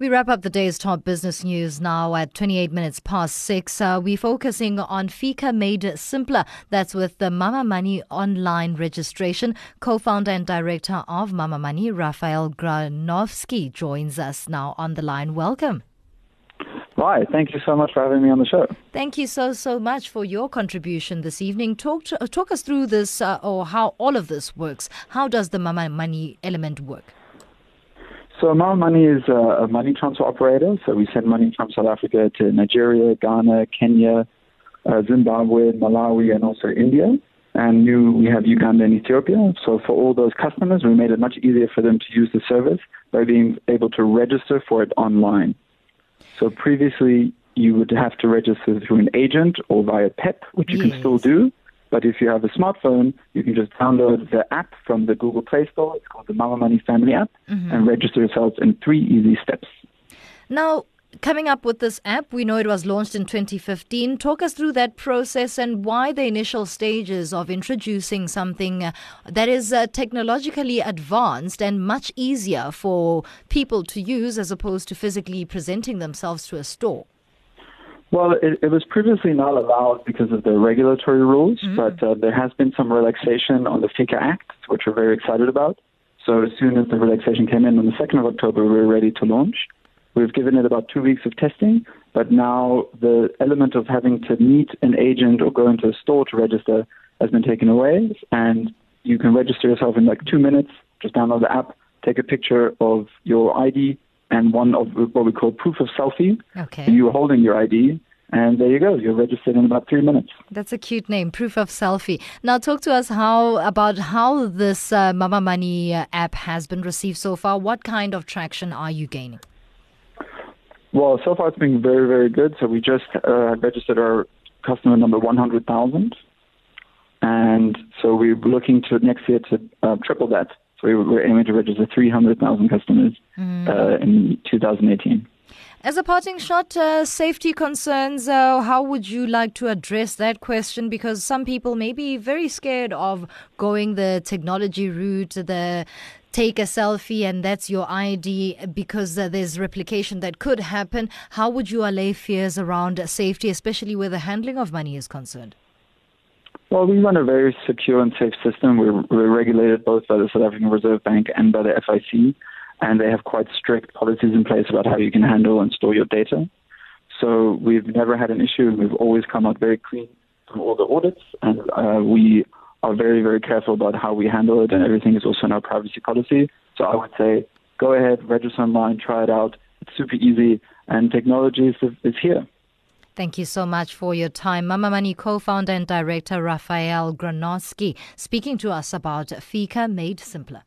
We wrap up the day's top business news now at 28 minutes past six. Uh, we're focusing on FICA Made Simpler. That's with the Mama Money online registration. Co founder and director of Mama Money, Rafael Granovsky, joins us now on the line. Welcome. Hi, thank you so much for having me on the show. Thank you so, so much for your contribution this evening. Talk, to, talk us through this uh, or how all of this works. How does the Mama Money element work? So Mama Money is a, a money transfer operator. So we send money from South Africa to Nigeria, Ghana, Kenya, uh, Zimbabwe, Malawi, and also India. And new, we have Uganda and Ethiopia. So for all those customers, we made it much easier for them to use the service by being able to register for it online. So previously, you would have to register through an agent or via PEP, which you yes. can still do. But if you have a smartphone, you can just download the app from the Google Play Store. It's called the Mama Money Family app mm-hmm. and register yourself in three easy steps. Now, coming up with this app, we know it was launched in 2015. Talk us through that process and why the initial stages of introducing something uh, that is uh, technologically advanced and much easier for people to use as opposed to physically presenting themselves to a store. Well, it, it was previously not allowed because of the regulatory rules, mm-hmm. but uh, there has been some relaxation on the FICA Act, which we're very excited about. So as soon as the relaxation came in on the 2nd of October, we were ready to launch. We've given it about two weeks of testing, but now the element of having to meet an agent or go into a store to register has been taken away, and you can register yourself in like two minutes. Just download the app, take a picture of your ID, and one of what we call proof of selfie. Okay. You are holding your ID, and there you go. You're registered in about three minutes. That's a cute name, proof of selfie. Now, talk to us how about how this uh, Mama Money uh, app has been received so far. What kind of traction are you gaining? Well, so far it's been very, very good. So we just uh, registered our customer number 100,000. And so we're looking to next year to uh, triple that. So we're aiming to register 300,000 customers mm. uh, in 2018. As a parting shot, uh, safety concerns, uh, how would you like to address that question? Because some people may be very scared of going the technology route, the take a selfie and that's your ID because uh, there's replication that could happen. How would you allay fears around safety, especially where the handling of money is concerned? Well, we run a very secure and safe system. We're, we're regulated both by the South African Reserve Bank and by the FIC, and they have quite strict policies in place about how you can handle and store your data. So we've never had an issue, and we've always come out very clean from all the audits, and uh, we are very, very careful about how we handle it, and everything is also in our privacy policy. So I would say go ahead, register online, try it out. It's super easy, and technology is, is here. Thank you so much for your time. Mama Money co founder and director Rafael Granovsky speaking to us about FICA Made Simpler.